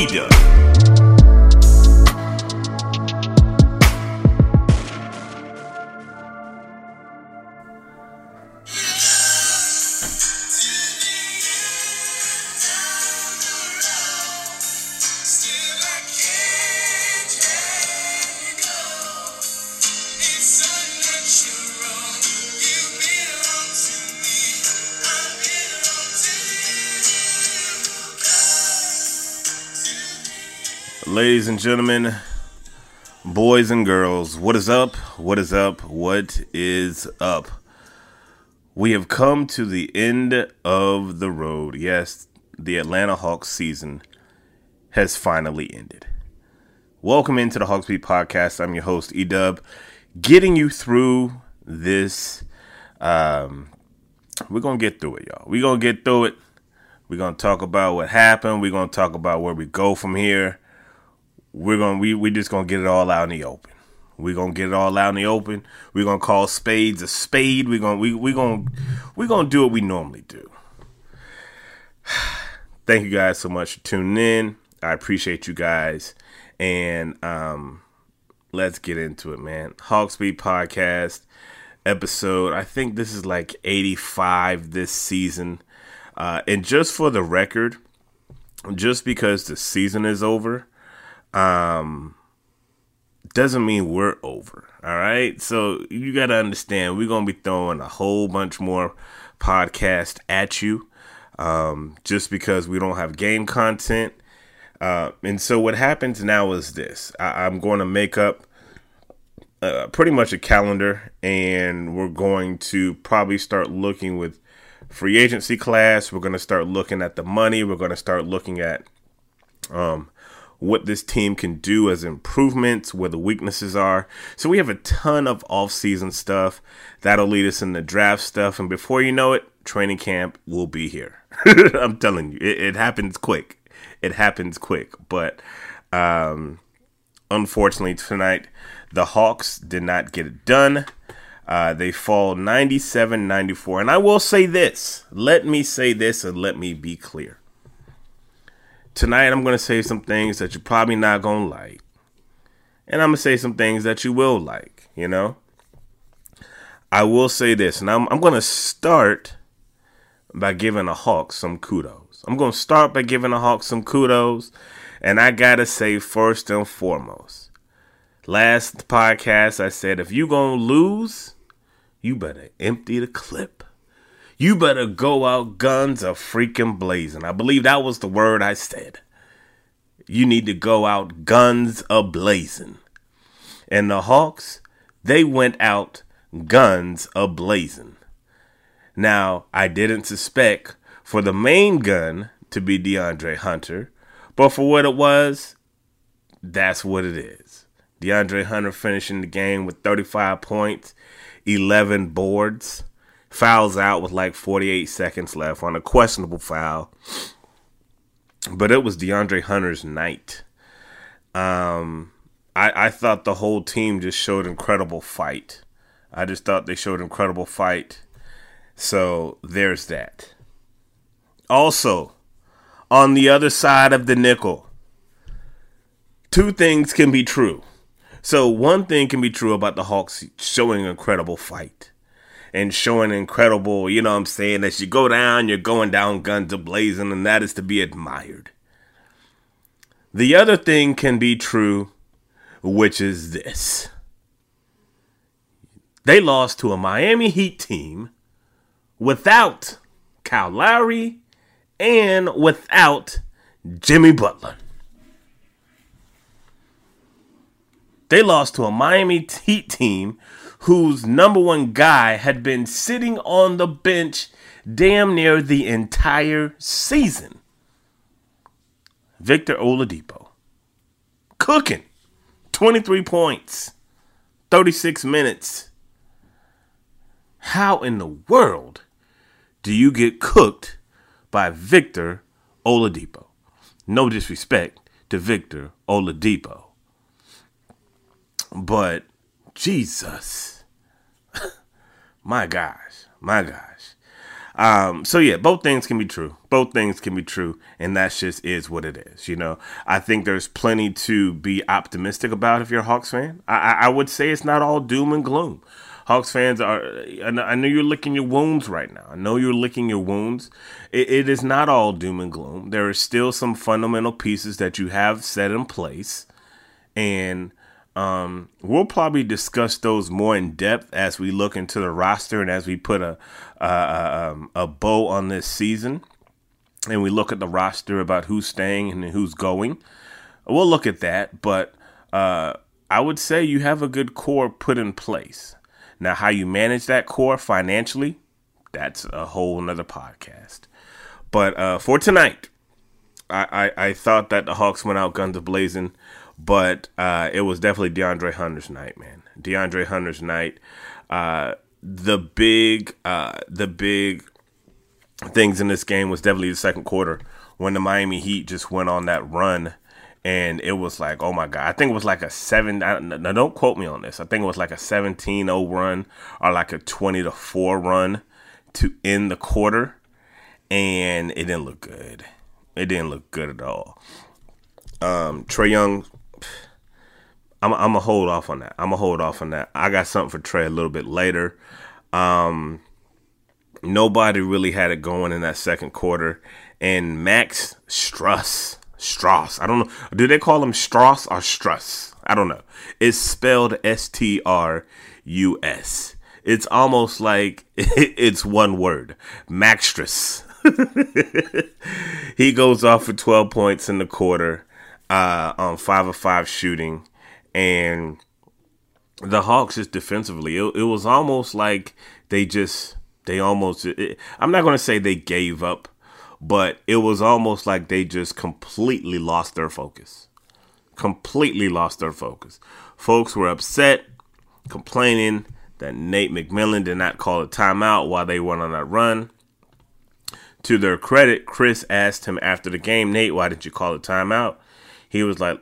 Eda. Ladies and gentlemen, boys and girls, what is up? What is up? What is up? We have come to the end of the road. Yes, the Atlanta Hawks season has finally ended. Welcome into the Hawks Beat Podcast. I'm your host, Edub, getting you through this. Um, we're gonna get through it, y'all. We're gonna get through it. We're gonna talk about what happened. We're gonna talk about where we go from here we're gonna we we just gonna get it all out in the open. We're gonna get it all out in the open. We're gonna call spades a spade. We're gonna we we gonna we gonna do what we normally do. Thank you guys so much for tuning in. I appreciate you guys. And um let's get into it, man. Hawks Podcast episode. I think this is like 85 this season. Uh and just for the record, just because the season is over, um doesn't mean we're over. All right. So you got to understand, we're going to be throwing a whole bunch more podcast at you um, just because we don't have game content. Uh, and so what happens now is this I- I'm going to make up uh, pretty much a calendar and we're going to probably start looking with free agency class. We're going to start looking at the money. We're going to start looking at um, what this team can do as improvements, where the weaknesses are. So we have a ton of off-season stuff that'll lead us in the draft stuff, and before you know it, training camp will be here. I'm telling you, it, it, happens quick. It happens quick, but um, unfortunately tonight, the Hawks did not get it done. Uh, they fall 97 94. And I will say this let me say this and let me be clear tonight I'm going to say some things that you're probably not going to like. And I'm going to say some things that you will like, you know? I will say this, and I'm, I'm going to start by giving a Hawk some kudos. I'm going to start by giving a Hawk some kudos. And I got to say, first and foremost, last podcast I said, if you going to lose, you better empty the clip you better go out guns a freaking blazing. I believe that was the word I said. You need to go out guns a blazing. And the Hawks, they went out guns a blazing. Now, I didn't suspect for the main gun to be DeAndre Hunter, but for what it was, that's what it is. DeAndre Hunter finishing the game with 35 points, 11 boards fouls out with like 48 seconds left on a questionable foul. But it was DeAndre Hunter's night. Um, I, I thought the whole team just showed incredible fight. I just thought they showed incredible fight. So there's that. Also, on the other side of the nickel, two things can be true. So one thing can be true about the Hawks showing incredible fight and showing incredible, you know what I'm saying, as you go down, you're going down guns a blazing, and that is to be admired. The other thing can be true, which is this. They lost to a Miami Heat team without Kyle Lowry and without Jimmy Butler. They lost to a Miami Heat team whose number one guy had been sitting on the bench damn near the entire season. Victor Oladipo. Cooking. 23 points. 36 minutes. How in the world do you get cooked by Victor Oladipo? No disrespect to Victor Oladipo. But Jesus. my gosh. My gosh. Um, so yeah, both things can be true. Both things can be true, and that just is what it is. You know, I think there's plenty to be optimistic about if you're a Hawks fan. I, I would say it's not all doom and gloom. Hawks fans are. I know you're licking your wounds right now. I know you're licking your wounds. It, it is not all doom and gloom. There are still some fundamental pieces that you have set in place, and um, we'll probably discuss those more in depth as we look into the roster and as we put a a, um, a bow on this season, and we look at the roster about who's staying and who's going. We'll look at that, but uh, I would say you have a good core put in place. Now, how you manage that core financially, that's a whole nother podcast. But uh, for tonight, I, I, I thought that the Hawks went out guns blazing but uh, it was definitely DeAndre Hunter's night, man. DeAndre Hunter's night. Uh, the big, uh, the big things in this game was definitely the second quarter when the Miami Heat just went on that run, and it was like, oh my god, I think it was like a seven. Now don't quote me on this. I think it was like a 17-0 run or like a twenty to four run to end the quarter, and it didn't look good. It didn't look good at all. Um, Trae Young I'm, I'm gonna hold off on that. I'm gonna hold off on that. I got something for Trae a little bit later. Um, nobody really had it going in that second quarter, and Max Strus, Strauss. I don't know. Do they call him Strauss or Struss? I don't know. It's spelled S T R U S. It's almost like it's one word. Maxtress. he goes off for 12 points in the quarter uh, on 5 of 5 shooting and the Hawks just defensively, it, it was almost like they just they almost. It, I'm not going to say they gave up, but it was almost like they just completely lost their focus. Completely lost their focus. Folks were upset, complaining that Nate McMillan did not call a timeout while they went on that run. To their credit, Chris asked him after the game, Nate, why didn't you call a timeout? He was like,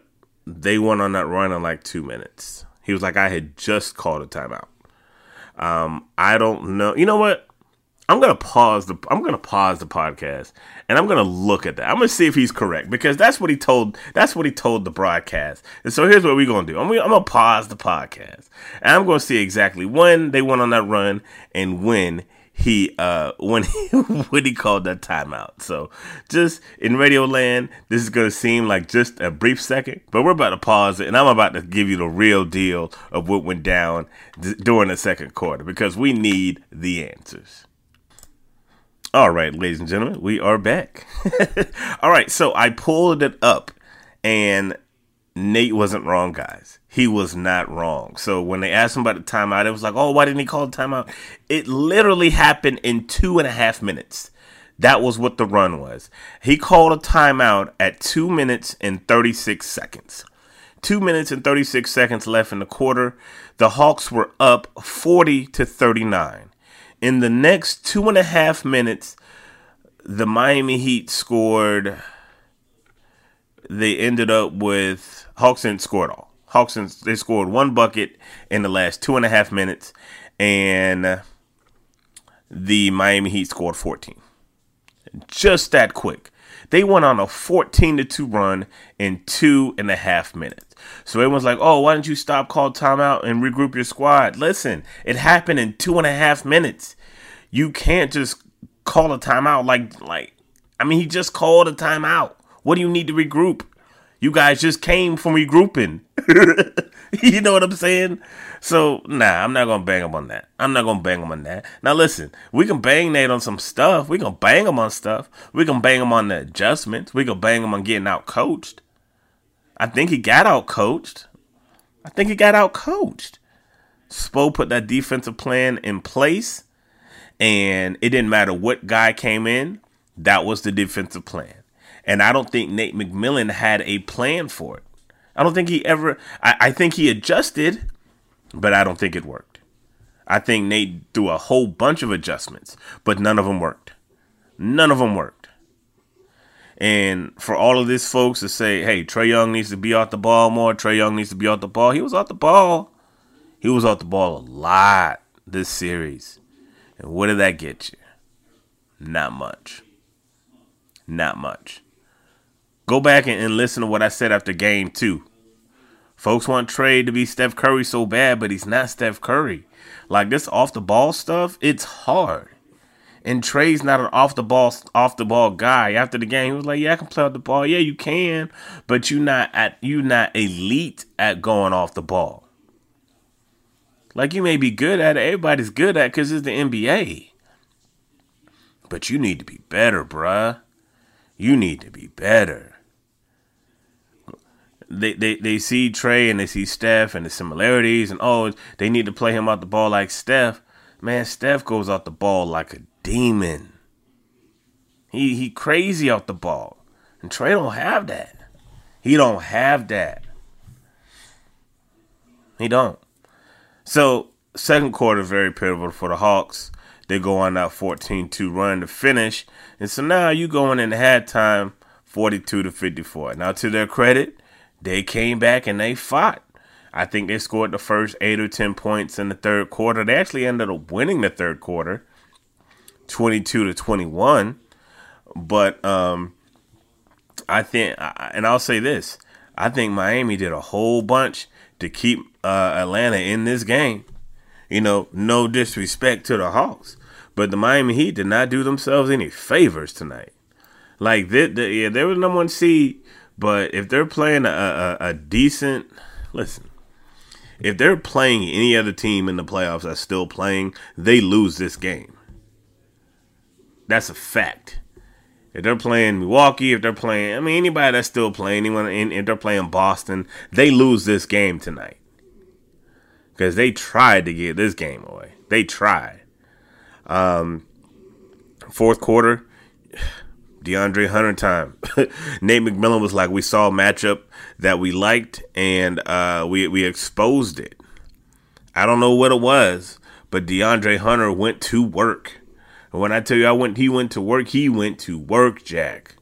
they went on that run in like two minutes. He was like, I had just called a timeout. Um, I don't know. You know what? I'm gonna pause the I'm gonna pause the podcast and I'm gonna look at that. I'm gonna see if he's correct because that's what he told that's what he told the broadcast. And so here's what we're gonna do. I'm gonna, I'm gonna pause the podcast and I'm gonna see exactly when they went on that run and when he uh when he when he called that timeout. So just in radio land, this is gonna seem like just a brief second, but we're about to pause it, and I'm about to give you the real deal of what went down d- during the second quarter because we need the answers. All right, ladies and gentlemen, we are back. All right, so I pulled it up, and Nate wasn't wrong, guys he was not wrong. So when they asked him about the timeout, it was like, oh, why didn't he call the timeout? It literally happened in two and a half minutes. That was what the run was. He called a timeout at two minutes and 36 seconds. Two minutes and 36 seconds left in the quarter. The Hawks were up 40 to 39. In the next two and a half minutes, the Miami Heat scored. They ended up with Hawks didn't score at all. Hawks they scored one bucket in the last two and a half minutes, and the Miami Heat scored 14. Just that quick. They went on a 14 to 2 run in two and a half minutes. So everyone's like, oh, why didn't you stop, call timeout, and regroup your squad? Listen, it happened in two and a half minutes. You can't just call a timeout like like I mean he just called a timeout. What do you need to regroup? You guys just came from regrouping. you know what I'm saying? So nah, I'm not gonna bang him on that. I'm not gonna bang him on that. Now listen, we can bang Nate on some stuff. We can bang him on stuff. We can bang him on the adjustments. We can bang him on getting out coached. I think he got out coached. I think he got out coached. Spo put that defensive plan in place, and it didn't matter what guy came in. That was the defensive plan. And I don't think Nate McMillan had a plan for it. I don't think he ever, I, I think he adjusted, but I don't think it worked. I think Nate threw a whole bunch of adjustments, but none of them worked. None of them worked. And for all of this folks to say, hey, Trae Young needs to be off the ball more, Trae Young needs to be off the ball, he was off the ball. He was off the ball a lot this series. And what did that get you? Not much. Not much. Go back and, and listen to what I said after game two. Folks want Trae to be Steph Curry so bad, but he's not Steph Curry. Like this off the ball stuff, it's hard. And Trae's not an off the ball off the ball guy. After the game, he was like, "Yeah, I can play off the ball. Yeah, you can, but you not at you not elite at going off the ball. Like you may be good at it. Everybody's good at it because it's the NBA. But you need to be better, bruh. You need to be better they, they, they see Trae and they see Steph and the similarities and oh they need to play him out the ball like Steph. Man, Steph goes out the ball like a demon. He he crazy out the ball. And Trae don't have that. He don't have that. He don't. So second quarter very pivotal for the Hawks. They go on that 14-2 run to finish. And so now you going in halftime 42 to 54. Now to their credit, they came back and they fought. I think they scored the first eight or 10 points in the third quarter. They actually ended up winning the third quarter, 22 to 21. But um, I think, and I'll say this I think Miami did a whole bunch to keep uh, Atlanta in this game. You know, no disrespect to the Hawks, but the Miami Heat did not do themselves any favors tonight. Like, they, they, yeah, they were the number one seed but if they're playing a, a, a decent, listen, if they're playing any other team in the playoffs that's still playing, they lose this game. That's a fact. If they're playing Milwaukee, if they're playing, I mean, anybody that's still playing, anyone, if they're playing Boston, they lose this game tonight. Because they tried to get this game away. They tried. Um, fourth quarter, DeAndre Hunter time. Nate McMillan was like, we saw a matchup that we liked and uh, we we exposed it. I don't know what it was, but DeAndre Hunter went to work. And when I tell you I went, he went to work. He went to work, Jack.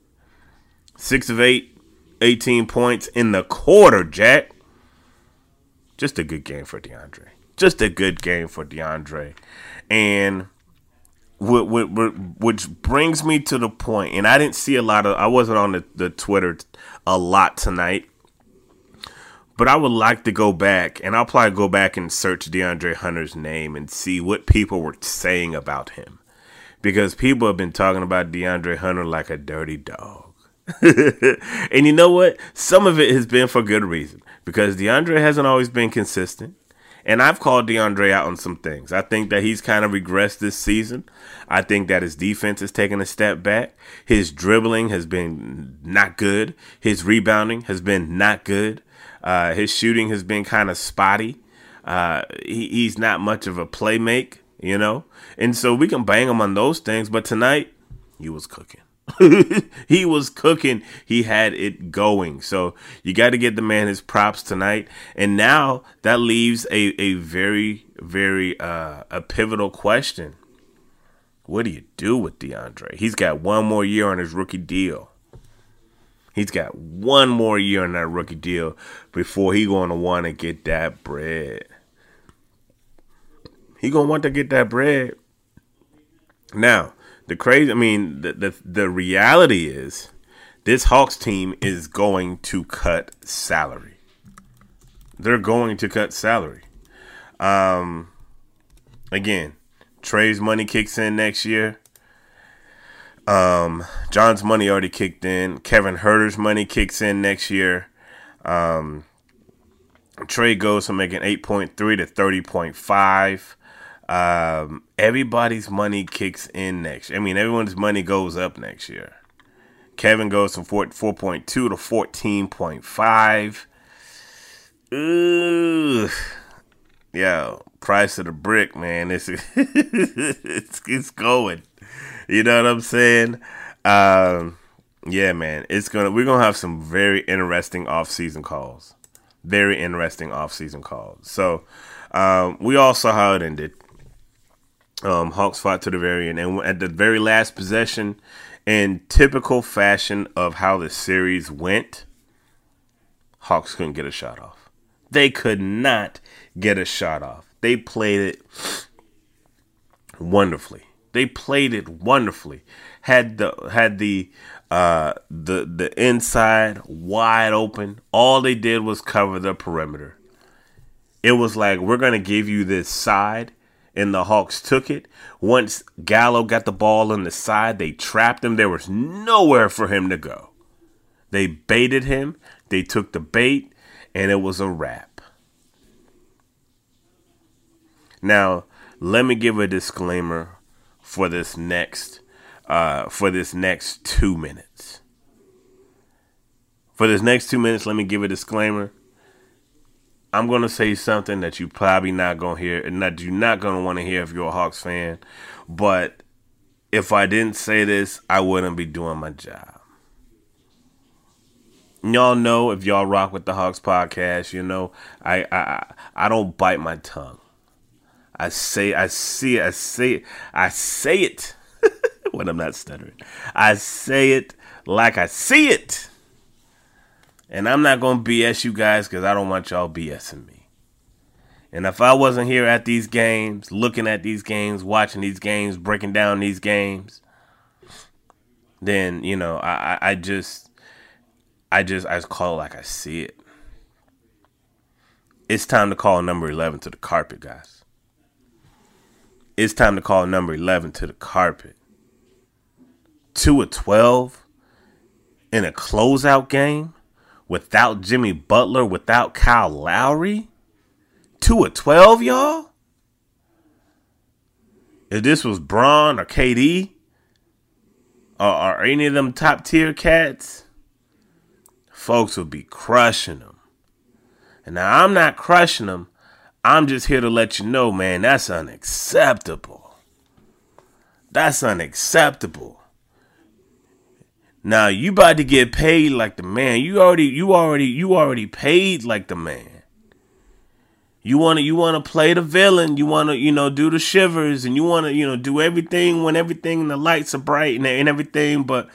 Six of eight, 18 points in the quarter, Jack. Just a good game for DeAndre. Just a good game for DeAndre. And which brings me to the point, and I didn't see a lot of, I wasn't on the, the Twitter a lot tonight, but I would like to go back, and I'll probably go back and search DeAndre Hunter's name and see what people were saying about him. Because people have been talking about DeAndre Hunter like a dirty dog. and you know what? Some of it has been for good reason. Because DeAndre hasn't always been consistent. And I've called DeAndre out on some things. I think that he's kind of regressed this season. I think that his defense has taken a step back. His dribbling has been not good. His rebounding has been not good. Uh, his shooting has been kind of spotty. Uh, he, he's not much of a playmake, you know? And so we can bang him on those things. But tonight, he was cooking. he was cooking. He had it going. So you got to get the man his props tonight. And now that leaves a, a very, very uh, a pivotal question. What do you do with DeAndre? He's got one more year on his rookie deal. He's got one more year on that rookie deal before he going to want to get that bread. He gonna want to get that bread. Now, the crazy, I mean, the the, the reality is, this Hawks team is going to cut salary. They're going to cut salary. Um, again, Trae's money kicks in next year. Um, John's money already kicked in. Kevin Huerter's money kicks in next year. Um, Trae goes from making 8.3 to 30.5. Um, everybody's money kicks in next year. I mean, everyone's money goes up next year. Kevin goes from 4, 4.2 to 14.5. Ooh. Yo, price of the brick, man. It's it's, it's going. You know what I'm saying? Um, yeah, man. It's gonna we're gonna have some very interesting off season calls. Very interesting off season calls. So um, we all saw how it ended. Um, Hawks fought to the very end, and at the very last possession, in typical fashion of how the series went, Hawks couldn't get a shot off. They could not get a shot off. They played it wonderfully. They played it wonderfully. Had the had the uh the the inside wide open. All they did was cover the perimeter. It was like we're gonna give you this side, and the Hawks took it. Once Gallo got the ball on the side, they trapped him. There was nowhere for him to go. They baited him. They took the bait, and it was a wrap. Now, let me give a disclaimer for this next uh, for this next two minutes. For this next two minutes, let me give a disclaimer. I'm gonna say something that you probably not gonna hear, and that you're not gonna want to hear if you're a Hawks fan. But if I didn't say this, I wouldn't be doing my job. Y'all know if y'all rock with the Hawks podcast, you know I I I don't bite my tongue. I say I see I say I say it when I'm not stuttering. I say it like I see it. And I'm not going to BS you guys because I don't want y'all BSing me. And if I wasn't here at these games, looking at these games, watching these games, breaking down these games, then, you know, I, I just, I just, I just call it like I see it. It's time to call number 11 to the carpet, guys. It's time to call number 11 to the carpet. 2 of 12 in a closeout game without Jimmy Butler, without Kyle Lowry? 2 of 12, y'all? If this was Bron or KD or, or any of them top tier cats, folks would be crushing them. And now I'm not crushing them. I'm just here to let you know, man, that's unacceptable. That's unacceptable. Now you about to get paid like the man. You already you already you already paid like the man. You want to you want to play the villain. You want to you know do the shivers and you want to you know do everything when everything and the lights are bright and, and everything. But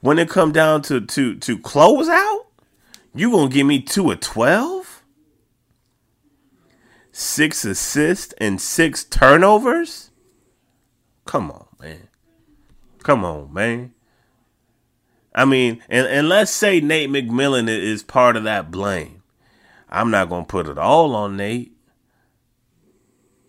when it come down to to to close out, you gonna give me two of twelve, six assists and six turnovers. Come on, man. Come on, man. I mean, and, and let's say Nate McMillan is part of that blame. I'm not gonna put it all on Nate.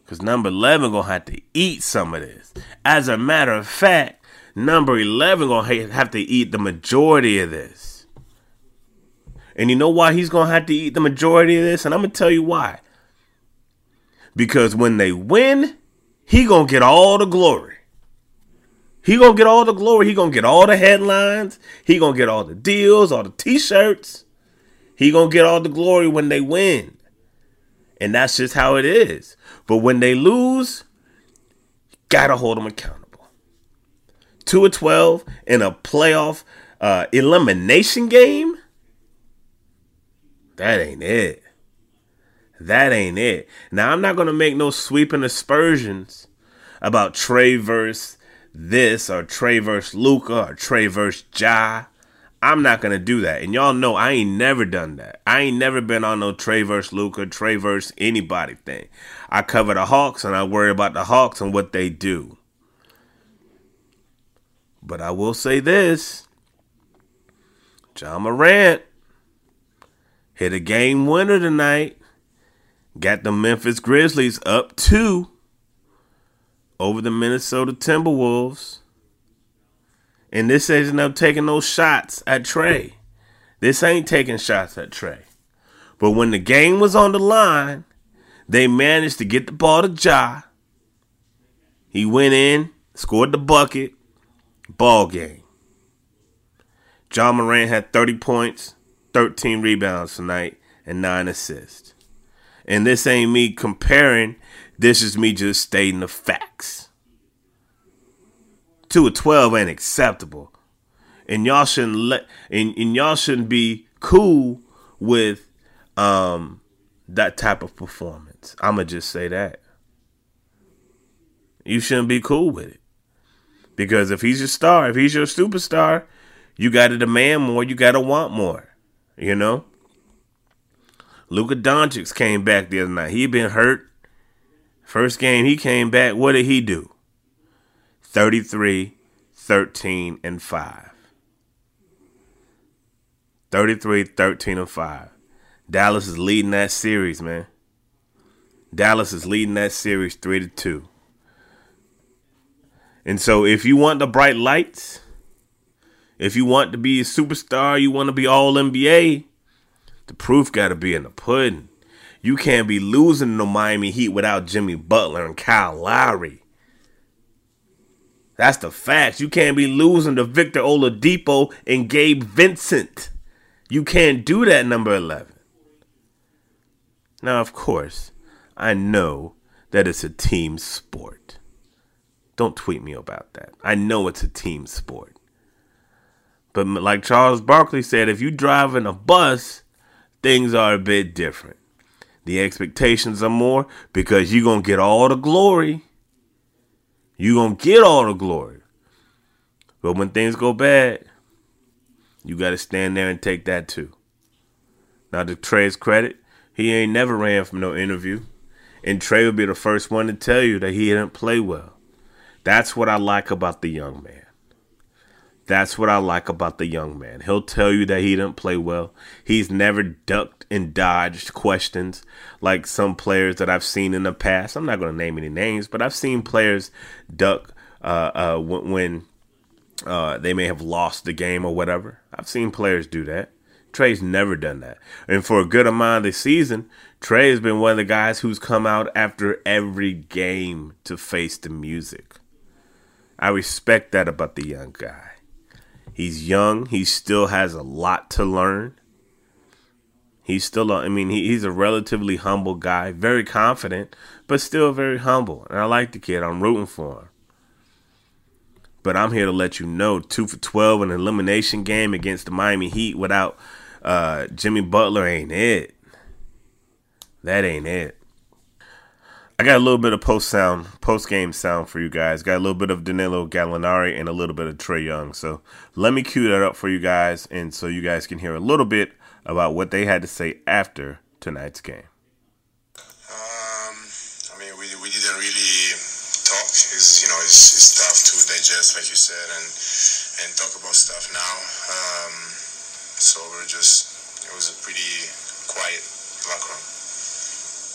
Cause number 11 gonna have to eat some of this. As a matter of fact, number 11 gonna have to eat the majority of this. And you know why he's gonna have to eat the majority of this? And I'm gonna tell you why. Because when they win, he gonna get all the glory. He gonna get all the glory. He gonna get all the headlines. He gonna get all the deals, all the t-shirts. He gonna get all the glory when they win. And that's just how it is. But when they lose, gotta hold them accountable. Two of twelve in a playoff uh, elimination game. That ain't it. That ain't it. Now I'm not gonna make no sweeping aspersions about Trae versus this or Trae versus Luka or Trae versus Ja. I'm not gonna do that. And y'all know I ain't never done that. I ain't never been on no Trae versus Luka, Trae versus anybody thing. I cover the Hawks and I worry about the Hawks and what they do. But I will say this. Ja Morant hit a game winner tonight. Got the Memphis Grizzlies up two over the Minnesota Timberwolves. And this isn't up taking no shots at Trae. This ain't taking shots at Trae. But when the game was on the line, they managed to get the ball to Ja. He went in, scored the bucket, ball game. Ja Morant had 30 points, 13 rebounds tonight, and 9 assists. And this ain't me comparing, this is me just stating the facts. 2 of 12 ain't acceptable. And y'all shouldn't let and, and y'all shouldn't be cool with um that type of performance. I'ma just say that. You shouldn't be cool with it. Because if he's your star, if he's your superstar, you gotta demand more, you gotta want more. You know? Luka Doncic came back the other night. He been hurt. First game he came back, what did he do? 33, 13, and 5. 33, 13, and 5. Dallas is leading that series, man. Dallas is leading that series 3 to 2. And so if you want the bright lights, if you want to be a superstar, you want to be all NBA, the proof got to be in the pudding. You can't be losing the Miami Heat without Jimmy Butler and Kyle Lowry. That's the facts. You can't be losing to Victor Oladipo and Gabe Vincent. You can't do that, number 11. Now, of course, I know that it's a team sport. Don't tweet me about that. I know it's a team sport. But like Charles Barkley said, if you drive in a bus, things are a bit different. The expectations are more because you're going to get all the glory. You're going to get all the glory. But when things go bad, you got to stand there and take that too. Now, to Trae's credit, he ain't never ran from no interview. And Trae will be the first one to tell you that he didn't play well. That's what I like about the young man. That's what I like about the young man. He'll tell you that he didn't play well. He's never ducked and dodged questions like some players that I've seen in the past. I'm not going to name any names, but I've seen players duck uh, uh, when uh, they may have lost the game or whatever. I've seen players do that. Trae's never done that. And for a good amount of the season, Trae has been one of the guys who's come out after every game to face the music. I respect that about the young guy. He's young. He still has a lot to learn. He's still, I mean, he, he's a relatively humble guy, very confident, but still very humble. And I like the kid. I'm rooting for him. But I'm here to let you know, two for 12 in an elimination game against the Miami Heat without uh, Jimmy Butler ain't it. That ain't it. I got a little bit of post sound, post game sound for you guys. Got a little bit of Danilo Gallinari and a little bit of Trae Young. So let me cue that up for you guys, and so you guys can hear a little bit about what they had to say after tonight's game. Um, I mean, we, we didn't really talk. It's you know it's, it's tough to digest, like you said, and and talk about stuff now. Um, so we're just it was a pretty quiet locker room.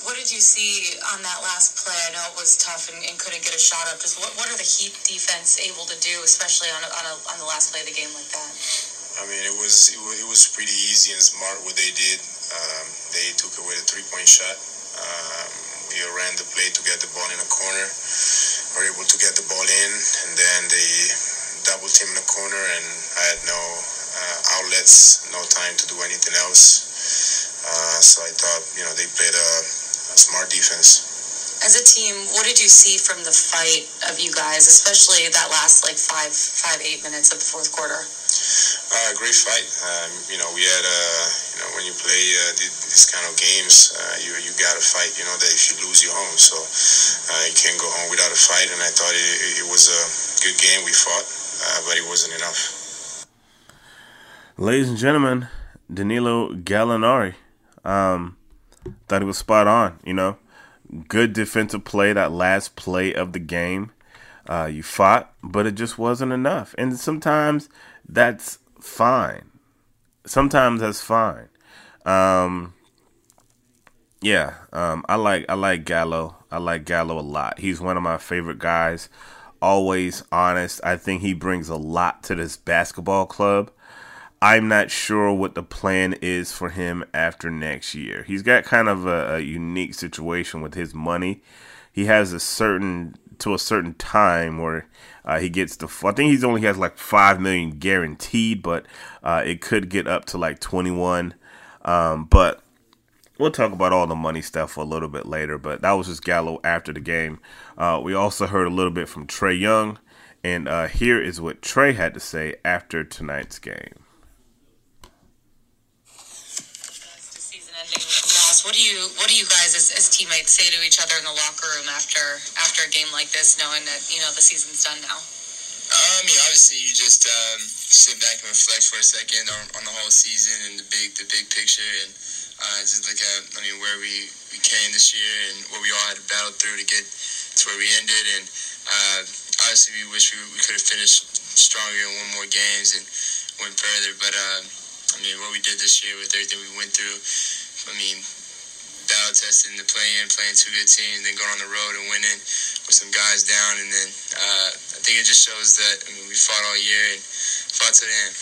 What did you see on that last play? I know it was tough and, and couldn't get a shot up. Just what, what are the Heat defense able to do, especially on a, on, a, on the last play of the game like that? I mean, it was it was, it was pretty easy and smart what they did. Um, they took away the three point shot. Um, we ran the play to get the ball in the corner. Were able to get the ball in, and then they double team in the corner, and I had no uh, outlets, no time to do anything else. Uh, so I thought, you know, they played a a smart defense. As a team, what did you see from the fight of you guys, especially that last like five, five, eight minutes of the fourth quarter? Uh, great fight. Um, you know, we had, uh, you know, when you play uh, these kind of games, uh, you you got to fight. You know that if you lose, you're home. So uh, you can't go home without a fight. And I thought it, it was a good game. We fought, uh, but it wasn't enough. Ladies and gentlemen, Danilo Gallinari. Um, thought he was spot on. You know, good defensive play that last play of the game. Uh, you fought, but it just wasn't enough. And sometimes that's fine. Sometimes that's fine. Um, yeah, um, I like I like Gallo. I like Gallo a lot. He's one of my favorite guys. Always honest. I think he brings a lot to this basketball club. I'm not sure what the plan is for him after next year. He's got kind of a, a unique situation with his money. He has a certain to a certain time where uh, he gets the. I think he's only has like five million guaranteed, but uh, it could get up to like twenty one. Um, but we'll talk about all the money stuff a little bit later. But that was just Gallo after the game. Uh, we also heard a little bit from Trae Young, and uh, here is what Trae had to say after tonight's game. What do you What do you guys as, as teammates say to each other in the locker room after after a game like this, knowing that you know the season's done now? Uh, I mean, obviously, you just um, sit back and reflect for a second on, on the whole season and the big the big picture, and uh, just look at I mean where we, we came this year and what we all had to battle through to get to where we ended, and uh, obviously we wish we, we could have finished stronger and won more games and went further, but uh, I mean what we did this year with everything we went through, I mean battle testing the play-in, playing two good teams, then going on the road and winning with some guys down, and then uh, I think it just shows that I mean we fought all year and fought to the end.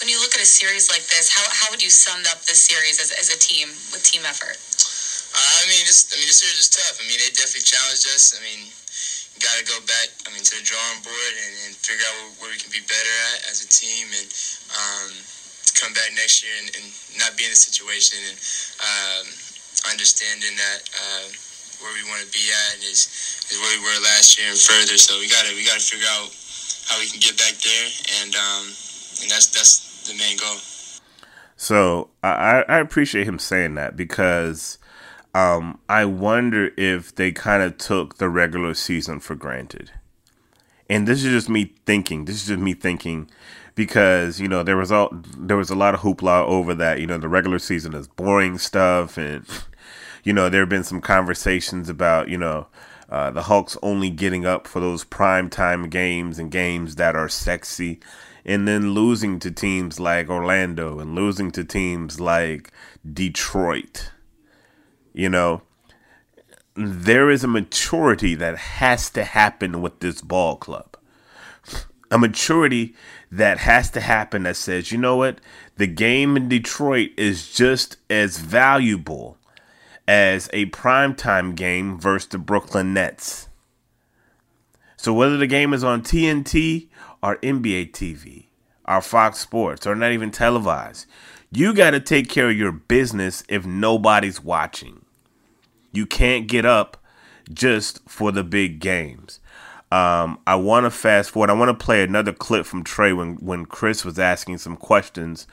When you look at a series like this, how, how would you sum up this series as, as a team with team effort? Uh, I mean, this I mean this series was tough. I mean, they definitely challenged us. I mean, got to go back. I mean, to the drawing board and, and figure out where, where, we can be better at as a team, and um, come back next year and, and, not be in the situation and. Um, understanding that uh, where we want to be at is is where we were last year and further. So we gotta we gotta figure out how we can get back there, and um, and that's that's the main goal. So I, I appreciate him saying that because um, I wonder if they kind of took the regular season for granted. And this is just me thinking. This is just me thinking because you know there was all there was a lot of hoopla over that. You know the regular season is boring stuff, and you know, there have been some conversations about, you know, uh, the Hawks only getting up for those prime time games and games that are sexy, and then losing to teams like Orlando and losing to teams like Detroit. You know, there is a maturity that has to happen with this ball club. A maturity that has to happen that says, you know what, the game in Detroit is just as valuable as a primetime game versus the Brooklyn Nets. So whether the game is on TNT or NBA TV or Fox Sports or not even televised, you got to take care of your business if nobody's watching. You can't get up just for the big games. Um, I want to fast forward. I want to play another clip from Trae when, when Chris was asking some questions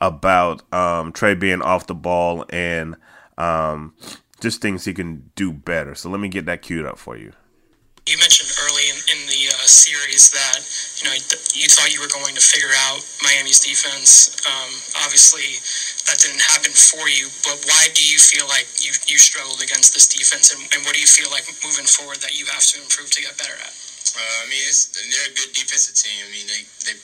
about um, Trae being off the ball and um, just things he can do better. So let me get that queued up for you. You mentioned early in, in the uh, series that you know you thought you were going to figure out Miami's defense. Um, obviously, that didn't happen for you. But why do you feel like you, you struggled against this defense, and, and what do you feel like moving forward that you have to improve to get better at? Uh, I mean, they're a good defensive team. I mean, they, they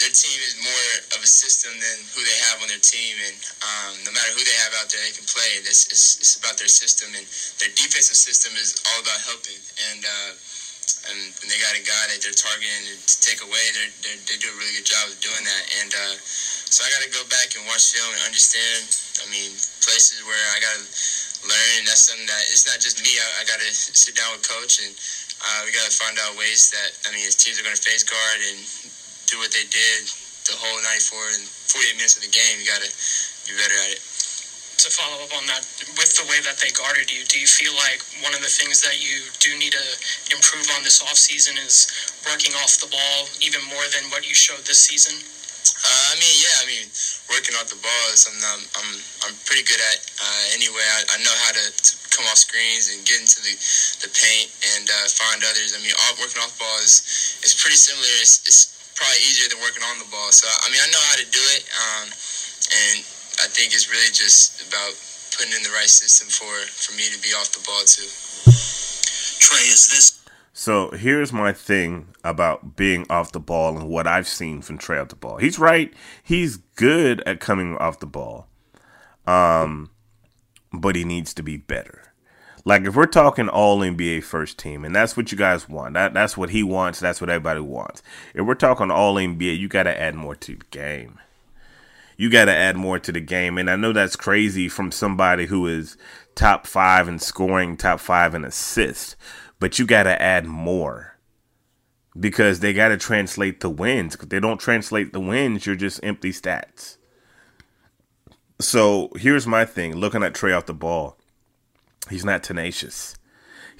their team is more of a system than who they have on their team, and um, no matter who they have out there, they can play. It's, it's, it's, about their system, and their defensive system is all about helping. And uh, and they got a guy that they're targeting to take away, they're, they're, they do a really good job of doing that. And uh, so I got to go back and watch film and understand. I mean, places where I got to learn, and that's something that it's not just me. I, I got to sit down with coach and. Uh, we got to find out ways that I mean, his teams are going to face guard and do what they did the whole 94 and 48 minutes of the game. You got to be better at it. To follow up on that, with the way that they guarded you, do you feel like one of the things that you do need to improve on this offseason is working off the ball even more than what you showed this season? Uh, I mean, yeah, I mean, working off the ball is something I'm I'm, I'm pretty good at. Uh, anyway, I, I know how to, to, come off screens and get into the, the paint and uh, find others. I mean, all, working off the ball is is pretty similar. It's, it's probably easier than working on the ball. So I mean, I know how to do it, um, and I think it's really just about putting in the right system for for me to be off the ball too. Trae, is this? So here's my thing about being off the ball and what I've seen from Trae off the ball. He's right. He's good at coming off the ball. Um, but he needs to be better. Like if we're talking all NBA first team, and that's what you guys want. That that's what he wants. That's what everybody wants. If we're talking all NBA, you got to add more to the game. You got to add more to the game, and I know that's crazy from somebody who is top five in scoring, top five in assists, but you got to add more because they got to translate the wins. If they don't translate the wins, you're just empty stats. So here's my thing: looking at Trae off the ball He's not tenacious.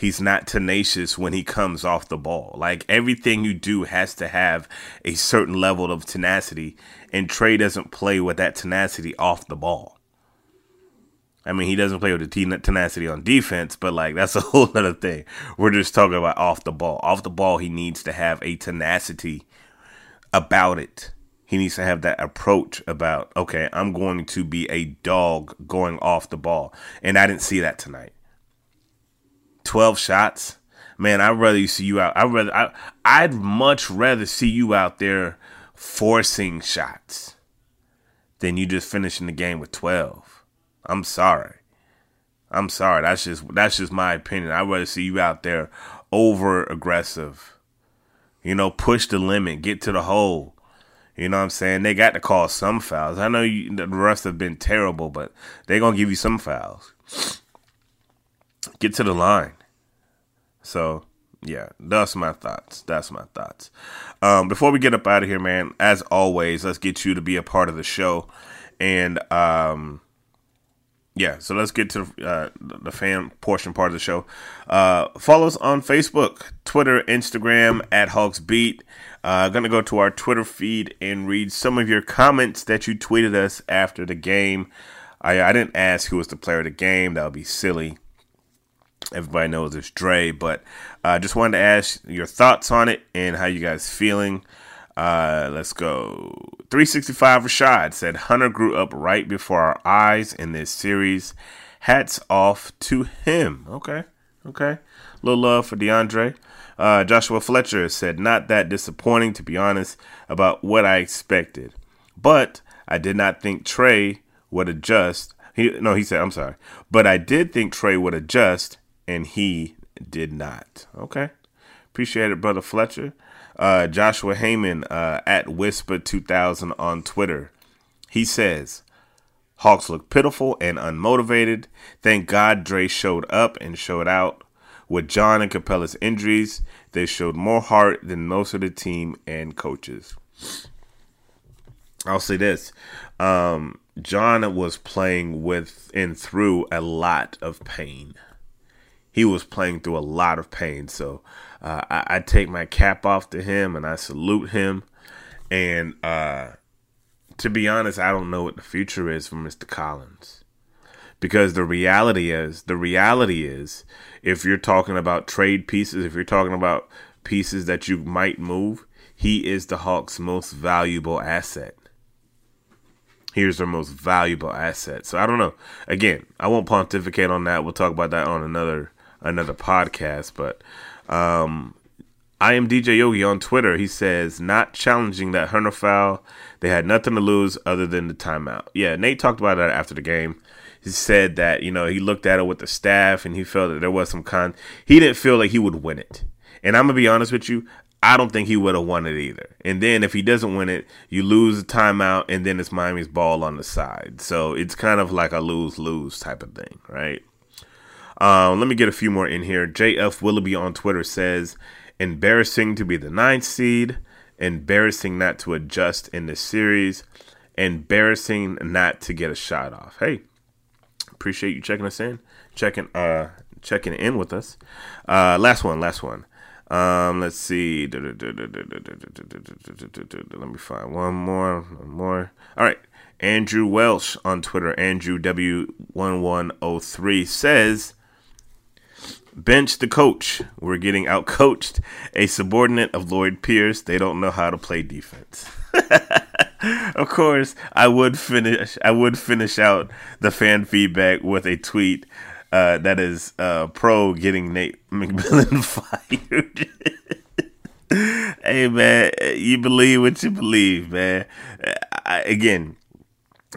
He's not tenacious when he comes off the ball. Like everything you do has to have a certain level of tenacity, and Trae doesn't play with that tenacity off the ball. I mean, he doesn't play with the tenacity on defense, but like that's a whole other thing. We're just talking about off the ball. Off the ball, he needs to have a tenacity about it. He needs to have that approach about, okay, I'm going to be a dog going off the ball. And I didn't see that tonight. 12 shots. Man, I'd rather see you out. I'd rather I, I'd much rather see you out there forcing shots than you just finishing the game with 12. I'm sorry. I'm sorry. That's just that's just my opinion. I'd rather see you out there over aggressive. You know, push the limit, get to the hole. You know what I'm saying? They got to call some fouls. I know you, the refs have been terrible, but they're going to give you some fouls. Get to the line. So, yeah, that's my thoughts. That's my thoughts. Um, before we get up out of here, man, as always, let's get you to be a part of the show. And, um, yeah, so let's get to uh, the fan portion part of the show. Uh, follow us on Facebook, Twitter, Instagram at Hawks Beat. Uh, gonna go to our Twitter feed and read some of your comments that you tweeted us after the game. I, I didn't ask who was the player of the game. That would be silly. Everybody knows it's Dre, but I uh, just wanted to ask your thoughts on it and how you guys feeling. Uh, let's go. 365 Rashad said Hunter grew up right before our eyes in this series. Hats off to him. Okay, okay. Little love for DeAndre. Uh, Joshua Fletcher said, Not that disappointing, to be honest, about what I expected. But I did not think Trae would adjust. He, no, he said, I'm sorry. But I did think Trae would adjust, and he did not. Okay. Appreciate it, Brother Fletcher. Uh, Joshua Heyman uh, at Whisper2000 on Twitter. He says, Hawks look pitiful and unmotivated. Thank God Dre showed up and showed out. With John and Capela's injuries, they showed more heart than most of the team and coaches. I'll say this. Um, John was playing with and through a lot of pain. He was playing through a lot of pain. So uh, I, I, take my cap off to him and I salute him. And uh, to be honest, I don't know what the future is for Mr. Collins. Because the reality is, the reality is, if you're talking about trade pieces, if you're talking about pieces that you might move, he is the Hawks' most valuable asset. Here's their most valuable asset. So I don't know. Again, I won't pontificate on that. We'll talk about that on another another podcast. But um, I am DJ Yogi on Twitter. He says not challenging that Hunter foul. They had nothing to lose other than the timeout. Yeah, Nate talked about that after the game he said that you know he looked at it with the staff and he felt that there was some con. He didn't feel like he would win it, and I'm gonna be honest with you. I don't think he would have won it either. And then if he doesn't win it, you lose the timeout, and then it's Miami's ball on the side. So it's kind of like a lose lose type of thing, right? Um, let me get a few more in here. JF Willoughby on Twitter says, embarrassing to be the ninth seed, embarrassing not to adjust in the series, embarrassing not to get a shot off. Hey, Appreciate you checking us in, checking uh checking in with us. Uh, last one, last one. Um, let's see. Let me find one more, one more. All right. Andrew Welsh on Twitter, Andrew W1103 says, Bench the coach. We're getting out coached. A subordinate of Lloyd Pierce. They don't know how to play defense. of course, I would finish. I would finish out the fan feedback with a tweet uh, that is uh, pro getting Nate McMillan fired. hey man, you believe what you believe, man. I, again,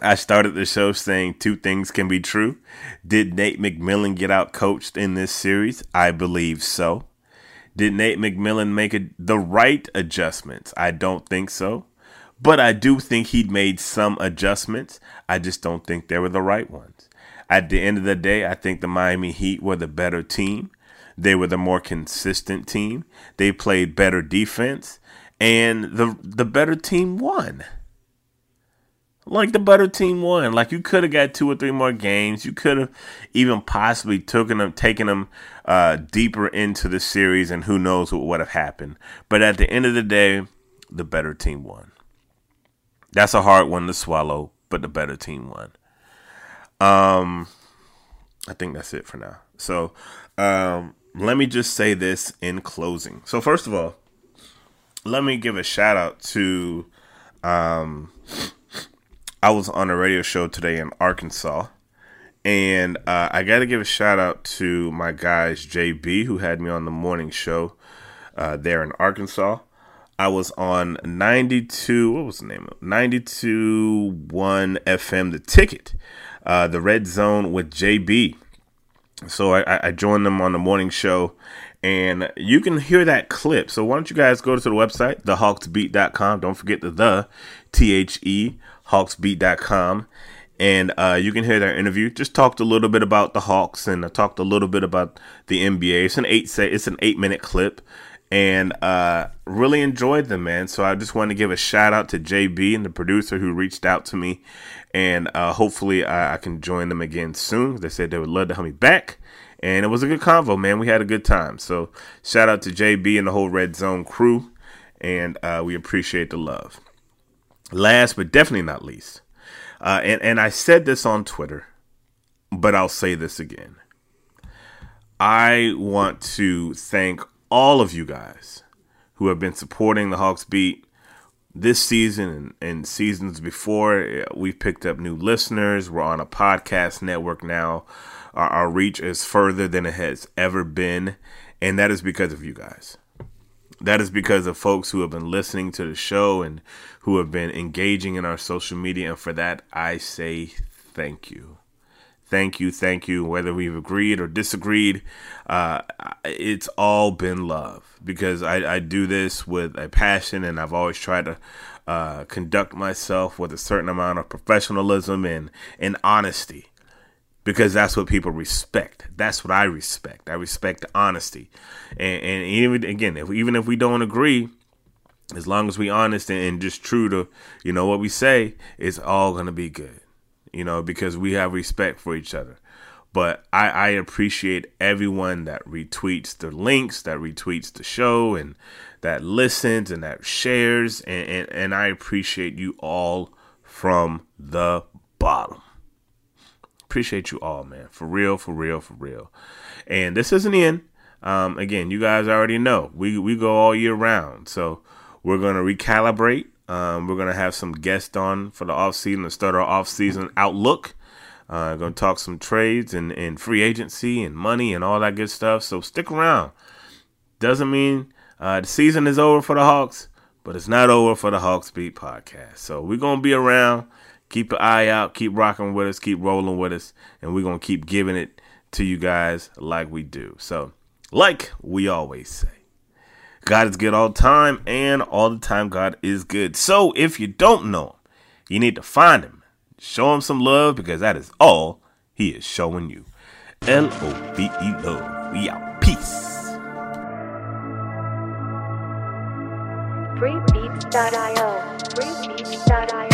I started the show saying two things can be true. Did Nate McMillan get out coached in this series? I believe so. Did Nate McMillan make a, the right adjustments? I don't think so. But I do think he'd made some adjustments. I just don't think they were the right ones. At the end of the day, I think the Miami Heat were the better team. They were the more consistent team. They played better defense, and the the better team won. Like the better team won. Like you could have got two or three more games. You could have even possibly taken them, taken them uh, deeper into the series, and who knows what would have happened. But at the end of the day, the better team won. That's a hard one to swallow, but the better team won. Um, I think that's it for now. So, um, let me just say this in closing. So, first of all, let me give a shout out to. Um, I was on a radio show today in Arkansas, and uh, I got to give a shout out to my guys JB who had me on the morning show uh, there in Arkansas. I was on 92, what was the name of 92 1 FM, the ticket, uh, the red zone with JB. So I, I joined them on the morning show and you can hear that clip. So why don't you guys go to the website, thehawksbeat.com. Don't forget the the T H E hawksbeat.com and uh, you can hear that interview. Just talked a little bit about the Hawks and I talked a little bit about the NBA. It's an eight say it's an eight minute clip and uh, really enjoyed them, man. So I just want to give a shout out to JB and the producer who reached out to me, and uh, hopefully I, I, can join them again soon. They said they would love to have me back, and it was a good convo, man. We had a good time. So shout out to JB and the whole Red Zone crew, and uh, we appreciate the love. Last but definitely not least, uh, and and I said this on Twitter, but I'll say this again. I want to thank all of you guys who have been supporting the Hawks beat this season and, and, seasons before. We've picked up new listeners. We're on a podcast network now. Our, our reach is further than it has ever been. And that is because of you guys. That is because of folks who have been listening to the show and who have been engaging in our social media. And for that, I say thank you thank you, thank you. Whether we've agreed or disagreed, uh, it's all been love because I, I, do this with a passion and I've always tried to uh, conduct myself with a certain amount of professionalism and, and honesty because that's what people respect. That's what I respect. I respect honesty. And, and even again, if, even if we don't agree, as long as we honest and, and just true to you know what we say, it's all gonna be good you know, because we have respect for each other. But I, I appreciate everyone that retweets the links, that retweets the show, and that listens and that shares. And, and, and I appreciate you all from the bottom. Appreciate you all, man. For real, for real, for real. And this isn't the end. Um, again, you guys already know we, we go all year round. So we're to recalibrate um, we're gonna have some guests on for the off season to start our off season outlook. Uh, gonna talk some trades and, and free agency and money and all that good stuff. So stick around. Doesn't mean uh, the season is over for the Hawks, but it's not over for the Hawks Beat podcast. So we're gonna be around. Keep an eye out. Keep rocking with us. Keep rolling with us, and we're gonna keep giving it to you guys like we do. So, like we always say. God is good all the time, and all the time God is good. So if you don't know him, you need to find him. Show him some love because that is all he is showing you. L O V E love. We out. Peace. Freebeats.io. Freebeats.io.